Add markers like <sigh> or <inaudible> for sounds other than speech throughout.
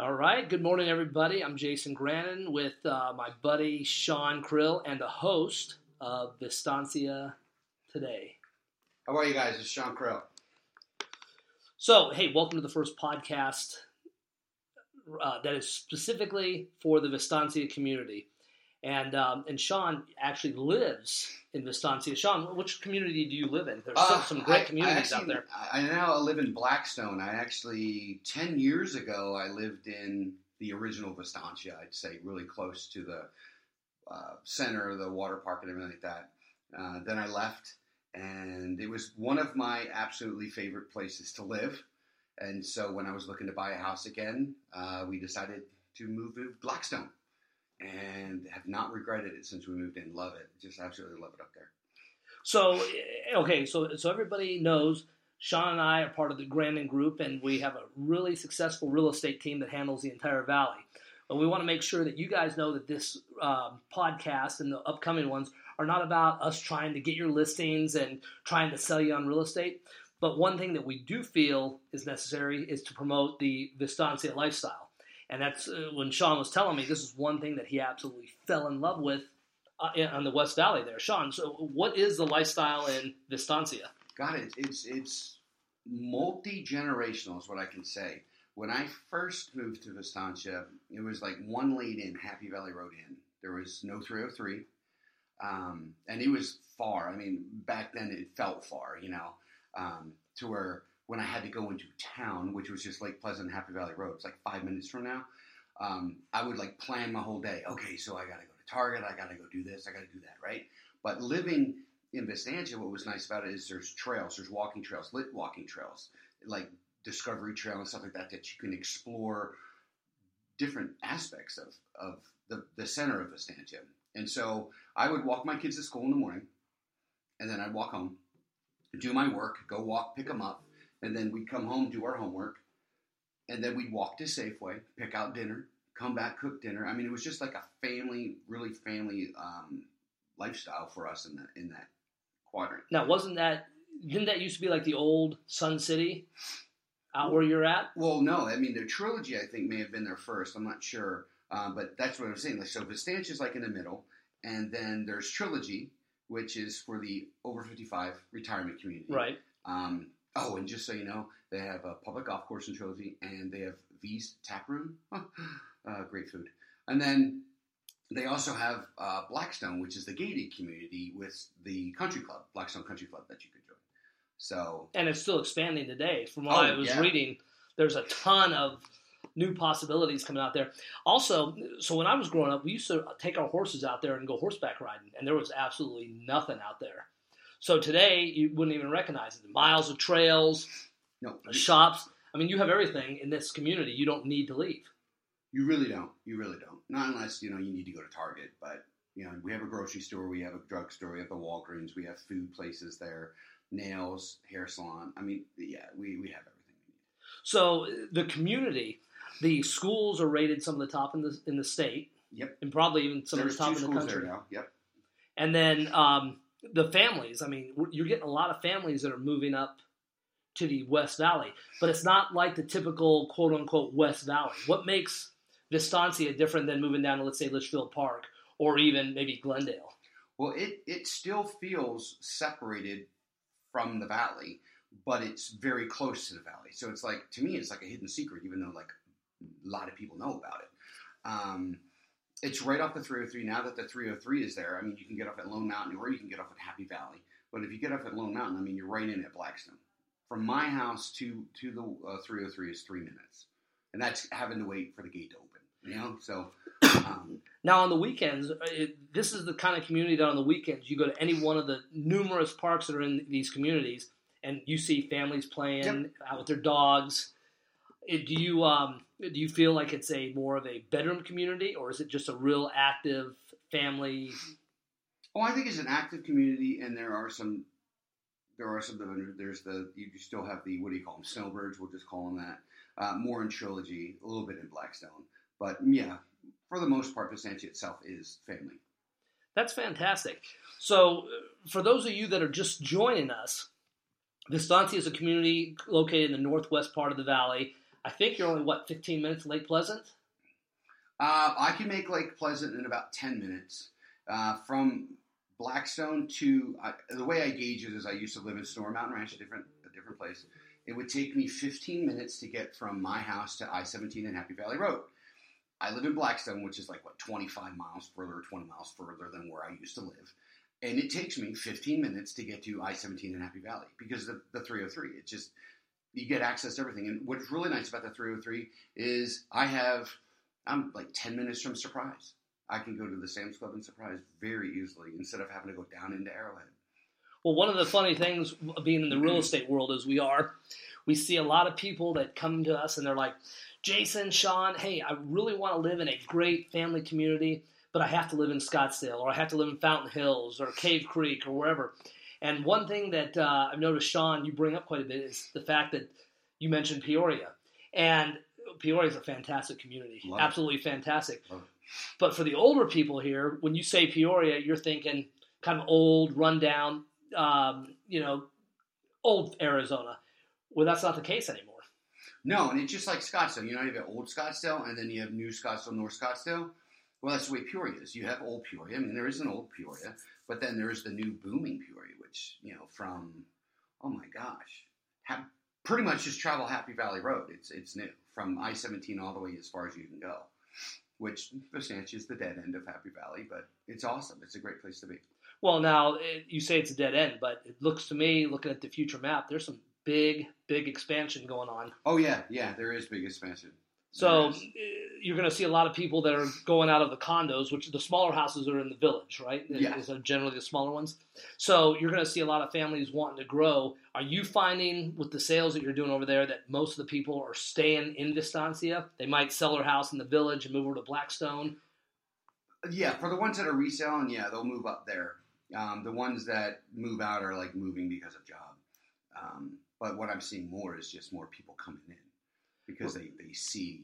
All right. Good morning, everybody. I'm Jason Grandin with uh, my buddy Sean Krill and the host of Vistancia Today. How are you guys? It's Sean Krill. So, hey, welcome to the first podcast uh, that is specifically for the Vistancia community. And um, and Sean actually lives in Vistancia. Sean, which community do you live in? There's some, Uh, some great I- communities I out there. I I now live in Blackstone. I actually, 10 years ago, I lived in the original Vistancia, I'd say, really close to the uh, center, the water park, and everything like that. Uh, then I left, and it was one of my absolutely favorite places to live. And so when I was looking to buy a house again, uh, we decided to move to Blackstone. And have not regretted it since we moved in. Love it. Just absolutely love it up there. So, eh, okay, so so everybody knows Sean and I are part of the Grandin Group, and we have a really successful real estate team that handles the entire valley. But we want to make sure that you guys know that this um, podcast and the upcoming ones are not about us trying to get your listings and trying to sell you on real estate. But one thing that we do feel is necessary is to promote the Vistancia lifestyle. And that's uh, when Sean was telling me this is one thing that he absolutely fell in love with uh, on the West Valley there. Sean, so what is the lifestyle in Vistancia? God, it, it's it's multi generational is what I can say. When I first moved to Vistancia, it was like one lane in Happy Valley Road in. There was no 303, um, and it was far. I mean, back then it felt far, you know, um, to where when I had to go into town, which was just Lake Pleasant, Happy Valley Road, it's like five minutes from now. Um, I would like plan my whole day. Okay, so I got to go to Target. I got to go do this. I got to do that, right? But living in Vistancia, what was nice about it is there's trails, there's walking trails, lit walking trails, like Discovery Trail and stuff like that, that you can explore different aspects of, of the, the center of Vistancia. And so I would walk my kids to school in the morning, and then I'd walk home, do my work, go walk, pick them up, and then we'd come home, do our homework, and then we'd walk to Safeway, pick out dinner, come back, cook dinner. I mean, it was just like a family, really family um, lifestyle for us in that in that quadrant. Now, wasn't that didn't that used to be like the old Sun City out where you're at? Well, no, I mean the trilogy I think may have been there first. I'm not sure, um, but that's what I'm saying. Like, so Vistancia is like in the middle, and then there's trilogy, which is for the over 55 retirement community. Right. Um, oh, and just so you know, they have a public golf course in trilogy, and they have V's Tap Room. <laughs> uh, great food, and then. They also have uh, Blackstone, which is the gated community with the country club, Blackstone Country Club, that you could join. So And it's still expanding today. From what Oh, I was yeah. reading, there's a ton of new possibilities coming out there. Also, so when I was growing up, we used to take our horses out there and go horseback riding, and there was absolutely nothing out there. So today, you wouldn't even recognize it. The miles of trails, no, shops. I mean, you have everything in this community. You don't need to leave. You really don't. You really don't. Not unless you know you need to go to Target. But you know, we have a grocery store, we have a drugstore, we have the Walgreens, we have food places there, nails, hair salon. I mean, yeah, we, we have everything we need. So the community, the schools are rated some of the top in the in the state, Yep. and probably even some There's of the top in the country. now. Yep. And then um, the families. I mean, you're getting a lot of families that are moving up to the West Valley, but it's not like the typical quote unquote West Valley. What makes Vistancia different than moving down to let's say Litchfield Park or even maybe Glendale? Well, it it still feels separated from the valley, but it's very close to the valley. So it's like to me, it's like a hidden secret, even though like a lot of people know about it. Um, it's right off the 303. Now that the 303 is there, I mean, you can get off at Lone Mountain or you can get off at Happy Valley. But if you get off at Lone Mountain, I mean, you're right in at Blackstone. From my house to to the uh, 303 is three minutes, and that's having to wait for the gate to open. You know, so um, Now on the weekends, uh, it, this is the kind of community that on the weekends you go to any one of the numerous parks that are in these communities, and you see families playing Yep. out with their dogs. It, do you um, do you feel like it's a more of a bedroom community, or is it just a real active family? Oh, I think it's an active community, and there are some. There are some. There's the you still have the what do you call them? Snowbirds. We'll just call them that. Uh, more in trilogy, a little bit in Blackstone, but yeah, for the most part, Vistancia itself is family. That's fantastic. So, uh, for those of you that are just joining us, Vistancia is a community located in the northwest part of the valley. I think you're only what 15 minutes Lake Pleasant. Uh, I can make Lake Pleasant in about 10 minutes. Uh, from Blackstone to uh, the way I gauge it is I used to live in Sonoran Mountain Ranch, a different a different place. It would take me 15 minutes to get from my house to I-17 and Happy Valley Road. I live in Blackstone, which is like what 25 miles further, or 20 miles further than where I used to live, and it takes me 15 minutes to get to I-17 and Happy Valley because the the 303. It just you get access to everything. And what's really nice about the 303 is I have I'm like 10 minutes from Surprise. I can go to the Sam's Club in Surprise very easily instead of having to go down into Arrowhead. Well, one of the funny things being in the real estate world as we are, we see a lot of people that come to us and they're like, Jason, Sean, hey, I really want to live in a great family community, but I have to live in Scottsdale or I have to live in Fountain Hills or Cave Creek or wherever. And one thing that uh, I've noticed, Sean, you bring up quite a bit is the fact that you mentioned Peoria. And Peoria is a fantastic community, Love it. absolutely fantastic. Love. But for the older people here, when you say Peoria, you're thinking kind of old, rundown, um, you know, old Arizona. Well, that's not the case anymore. No, and it's just like Scottsdale. You know, you have old Scottsdale and then you have new Scottsdale, North Scottsdale. Well, that's the way Peoria is. You have old Peoria. I mean, there is an old Peoria, but then there's the new booming Peoria, which, you know, from, oh my gosh, ha- pretty much just travel Happy Valley Road. It's, it's new from I 17 all the way as far as you can go, which Vistancia is the dead end of Happy Valley, but it's awesome. It's a great place to be. Well, now it, you say it's a dead end, but it looks to me, looking at the future map, there's some big, big expansion going on. Oh, yeah, yeah, there is big expansion. So uh, you're going to see a lot of people that are going out of the condos, which the smaller houses are in the village, right? Yeah. Are generally the smaller ones. So you're going to see a lot of families wanting to grow. Are you finding with the sales that you're doing over there that most of the people are staying in Vistancia? They might sell their house in the village and move over to Blackstone. Yeah, for the ones that are reselling, yeah, they'll move up there. Um, the ones that move out are like moving because of job. Um, but what I'm seeing more is just more people coming in because they, they see,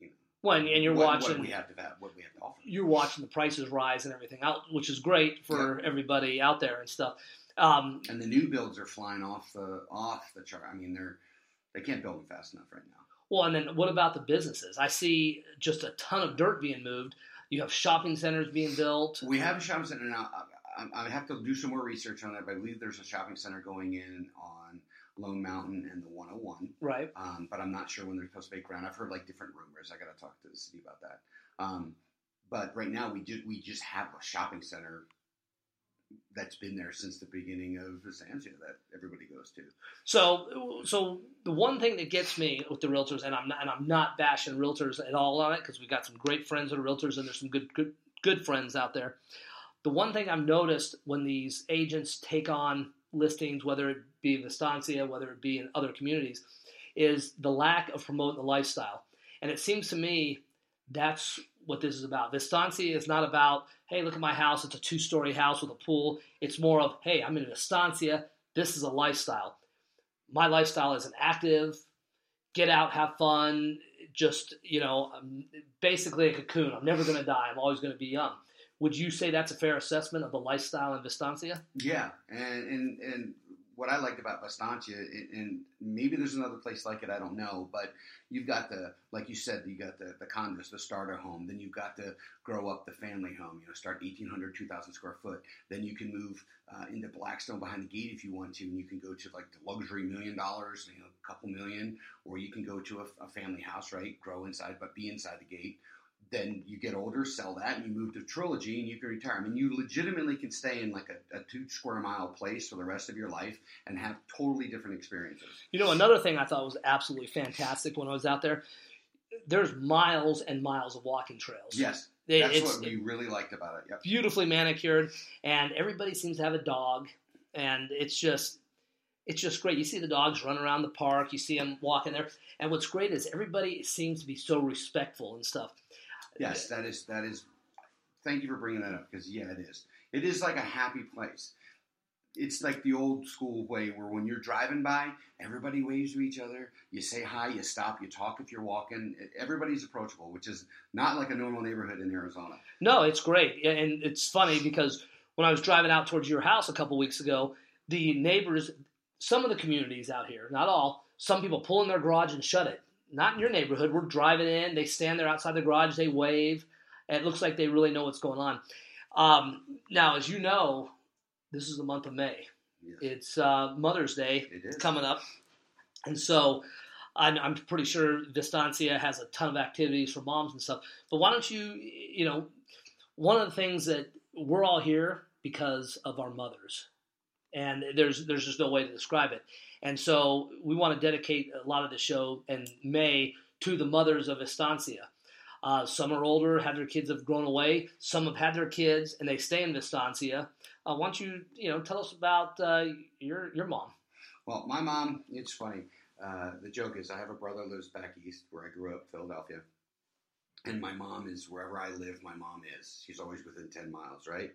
you know, When and you're what, watching what we have to have, what we have to offer. you're watching the prices rise and everything out, which is great for everybody out there and stuff. Um, And the new builds are flying off the off the chart. I mean, they're they can't build them fast enough right now. well, and then what about the businesses? I see just a ton of dirt being moved. You have shopping centers being built. We have a shopping center now. I, I, I have to do some more research on that, but I believe there's a shopping center going in on Lone Mountain and the 101. Right. um, but I'm not sure when they're supposed to break ground. I've heard like different rumors. I got to talk to the city about that. Um, but right now, we do we just have a shopping center that's been there since the beginning of Vistancia that everybody goes to. So, so the one thing that gets me with the realtors, and I'm not, and I'm not bashing realtors at all on it because we've got some great friends that are realtors, and there's some good, good, good friends out there. The one thing I've noticed when these agents take on listings, whether it be in Vistancia, whether it be in other communities, is the lack of promoting the lifestyle. And it seems to me that's what this is about. Vistancia is not about, hey, look at my house. It's a two story house with a pool. It's more of, hey, I'm in Vistancia. This is a lifestyle. My lifestyle is an active, get out, have fun, just, you know, I'm basically a cocoon. I'm never going to die. I'm always going to be young. Would you say that's a fair assessment of the lifestyle in Vistancia? Yeah, and and, and what I liked about Vistancia, and, maybe there's another place like it, I don't know, but you've got the, like you said, you got the, the condos, the starter home, then you've got to grow up the family home, you know, start 1,800, 2,000 square foot. Then you can move uh, into Blackstone behind the gate if you want to, and you can go to like the luxury million dollars, you know, a couple million, or you can go to a, a family house, right, grow inside, but be inside the gate then you get older, sell that, and you move to Trilogy, and you can retire. I mean, you legitimately can stay in like a, a two square mile place for the rest of your life and have totally different experiences. You know, another thing I thought was absolutely fantastic when I was out there. There's miles and miles of walking trails. Yes, It- that's what we really liked about it. Yep. beautifully manicured, and everybody seems to have a dog, and it's just it's just great. You see the dogs run around the park, you see them walking there, and what's great is everybody seems to be so respectful and stuff. Yes, that is that is. Thank you for bringing that up because yeah, it is. It is like a happy place. It's like the old school way where when you're driving by, everybody waves to each other. You say hi, you stop, you talk if you're walking. Everybody's approachable, which is not like a normal neighborhood in Arizona. No, it's great, and it's funny because when I was driving out towards your house a couple weeks ago, the neighbors, some of the communities out here, not all, some people pull in their garage and shut it. Not in your neighborhood. We're driving in. They stand there outside the garage. They wave. And it looks like they really know what's going on. Um, now, as you know, this is the month of May. Yes. It's uh, Mother's Day It coming up, and so I'm, I'm pretty sure Vistancia has a ton of activities for moms and stuff. But why don't you, you know, one of the things that we're all here because of our mothers, and there's there's just no way to describe it. And so we want to dedicate a lot of the show in May to the mothers of Vistancia. Uh, some are older, have their kids have grown away. Some have had their kids and they stay in Vistancia. Uh, why don't you, you know, tell us about uh, your your mom? Well, my mom, it's funny. Uh, the joke is I have a brother lives back east where I grew up, Philadelphia. And my mom is wherever I live, my mom is. She's always within 10 miles, right?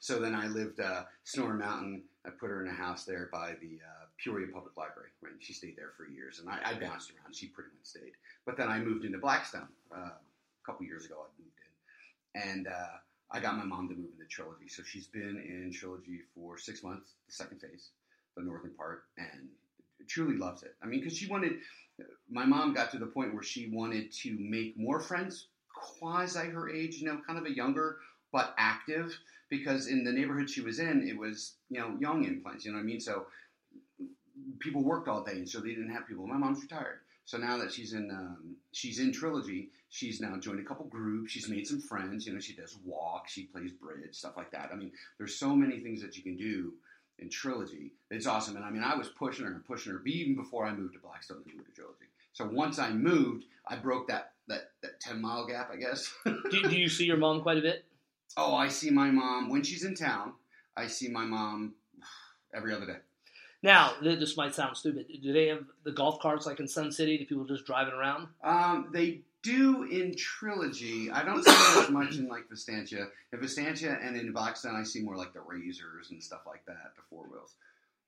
So then I lived uh, Sonoran Mountain. I put her in a house there by the uh, Peoria Public Library. Right? She stayed there for years. And I, I bounced around. She pretty much stayed. But then I moved into Blackstone. Uh, a couple years ago, I moved in. And uh, I got my mom to move into Trilogy. So she's been in Trilogy for six months, the second phase, the northern part, and truly loves it. I mean, because she wanted, my mom got to the point where she wanted to make more friends, quasi her age, you know, kind of a younger but active. Because in the neighborhood she was in, it was you know young implants. You know what I mean? So people worked all day, and so they didn't have people. My mom's retired, so now that she's in um, she's in trilogy, she's now joined a couple groups. She's made some friends. You know, she does walk, she plays bridge, stuff like that. I mean, there's so many things that you can do in trilogy. It's awesome, and I mean, I was pushing her and pushing her even before I moved to Blackstone to moved to trilogy. So once I moved, I broke that that that ten mile gap, I guess. <laughs> Do, do you see your mom quite a bit? oh, I see my mom when she's in town. I see my mom every other day. Now, this might sound stupid. Do they have the golf carts like in Sun City? Do people just driving around? Um, they do in trilogy. I don't see as much in like Vistancia. In Vistancia and in Blackstone, I see more like the Razors and stuff like that, the four wheels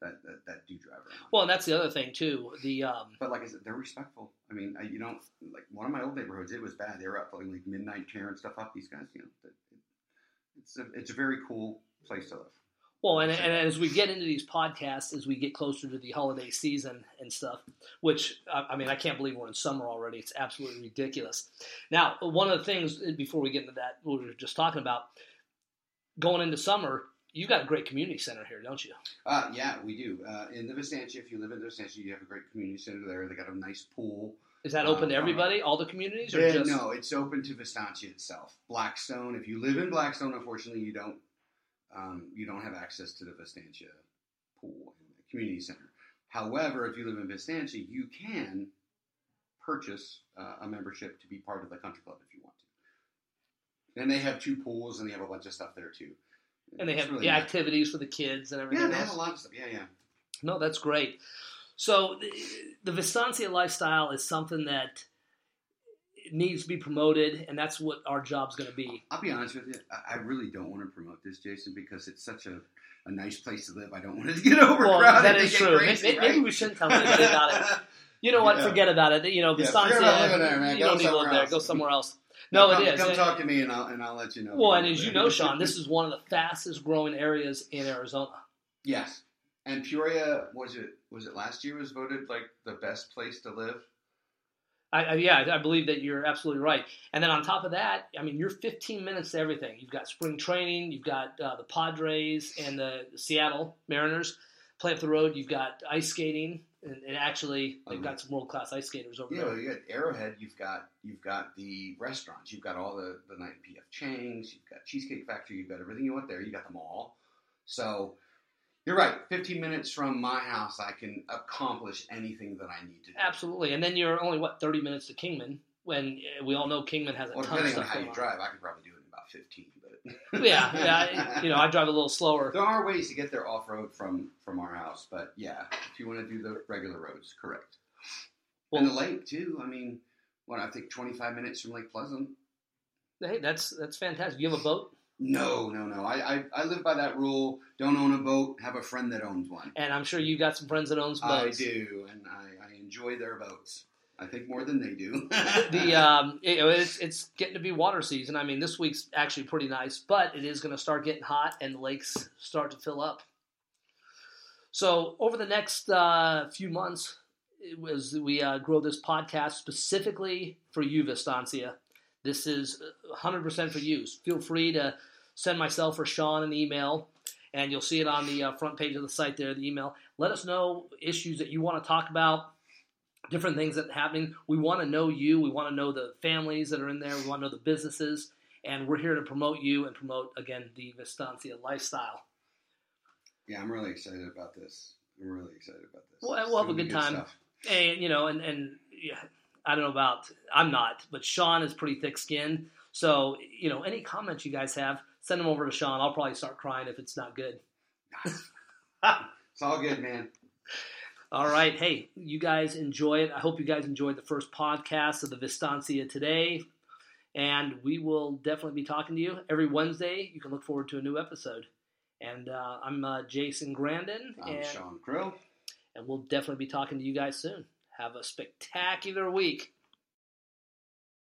that that, that do drive around. Well, and that's the other thing too. The um, but like I said, they're respectful. I mean, you don't like one of my old neighborhoods. It was bad. They were up like, like midnight tearing stuff up. These guys, you know, it, it's a it's a very cool place to live. Well, and, and as we get into these podcasts, as we get closer to the holiday season and stuff, which I I mean, I can't believe we're in summer already. It's absolutely ridiculous. Now, one of the things uh, before we get into that, we were just talking about, going into summer, you got a great community center here, don't you? Uh, yeah, we do. Uh, in the Vistancia, if you live in the Vistancia, you have a great community center there. They got a nice pool. Is that open to uh, everybody, all the communities, or Yeah, just no, it's open to Vistancia itself. Blackstone. If you live in Blackstone, unfortunately, you don't um, you don't have access to the Vistancia pool and the community center. However, if you live in Vistancia, you can purchase uh, a membership to be part of the country club if you want to. And they have two pools, and they have a bunch of stuff there too. and they It's have really the nice. activities for the kids and everything Yeah, they else? have a lot of stuff. Yeah, yeah. No, that's great. So the, the Vistancia lifestyle is something that needs to be promoted, and that's what our job's going to be. I'll be honest with you. I, really don't want to promote this, Jason, because it's such a, a nice place to live. I don't want it to get overcrowded. Well, that and true. Crazy, Maybe- maybe we shouldn't tell anybody about it. <laughs> You know what? Yeah. Forget about it. You know, Yeah, forget about there, man. You Go don't need to live there. Go somewhere else. No, come, it is. Come And- talk to me, and I'll and I'll let you know. Well, and as you know, <laughs> Sean, this is one of the fastest growing areas in Arizona. yes. And Peoria was it was it last year was voted like the best place to live. I, I, yeah, I believe that you're absolutely right. And then on top of that, I mean, you're 15 minutes to everything. You've got spring training, you've got uh, the Padres and the Seattle Mariners play up the road. You've got ice skating, and, and actually, they've got some world class ice skaters over Yeah, there. you got Arrowhead. You've got you've got the restaurants. You've got all the the night PF Chang's. You've got Cheesecake Factory. You've got everything you want there. You got the mall. So you're right. 15 minutes from my house, I can accomplish anything that I need to do. Absolutely. And then you're only what 30 minutes to Kingman, when uh, we all know Kingman has a Well, ton of depending on stuff how you on. drive, I could probably do it in about 15. But <laughs> Yeah, yeah. You know, I drive a little slower. there are ways to get there off road from from our house. But yeah, if you want to do the regular roads, correct. Well- and the lake too. I mean, what I think 25 minutes from Lake Pleasant. Hey, that's that's fantastic. You have a boat, No, no, no. I, I I live by that rule. Don't own a boat. Have a friend that owns one. and I'm sure you've got some friends that owns boats. I do, and I, I enjoy their boats. I think more than they do. <laughs> the um, know, it's it's getting to be water season. I mean, this week's actually pretty nice, but it is going to start getting hot and the lakes start to fill up. So over the next uh, few months, as we uh, grow this podcast specifically for you, Vistancia. This is 100% for you. Feel free to send myself or Sean an email, and you'll see it on the uh, front page of the site there, the email. Let us know issues that you want to talk about, different things that are happening. We want to know you. We want to know the families that are in there. We want to know the businesses. And we're here to promote you and promote, again, the Vistancia lifestyle. Yeah, I'm really excited about this. I'm really excited about this. Well, we'll have a good time. Stuff. And, you know, and, and yeah, I don't know about, I'm not, but Sean is pretty thick skinned. So, you know, any comments you guys have, send them over to Sean. I'll probably start crying if it's not good. it's all good, man. All right. Hey, you guys enjoy it. I hope you guys enjoyed the first podcast of the Vistancia today. And we will definitely be talking to you every Wednesday. You can look forward to a new episode. And uh, I'm uh, Jason Grandin. I'm and, Sean Crow. And we'll definitely be talking to you guys soon. Have a spectacular week.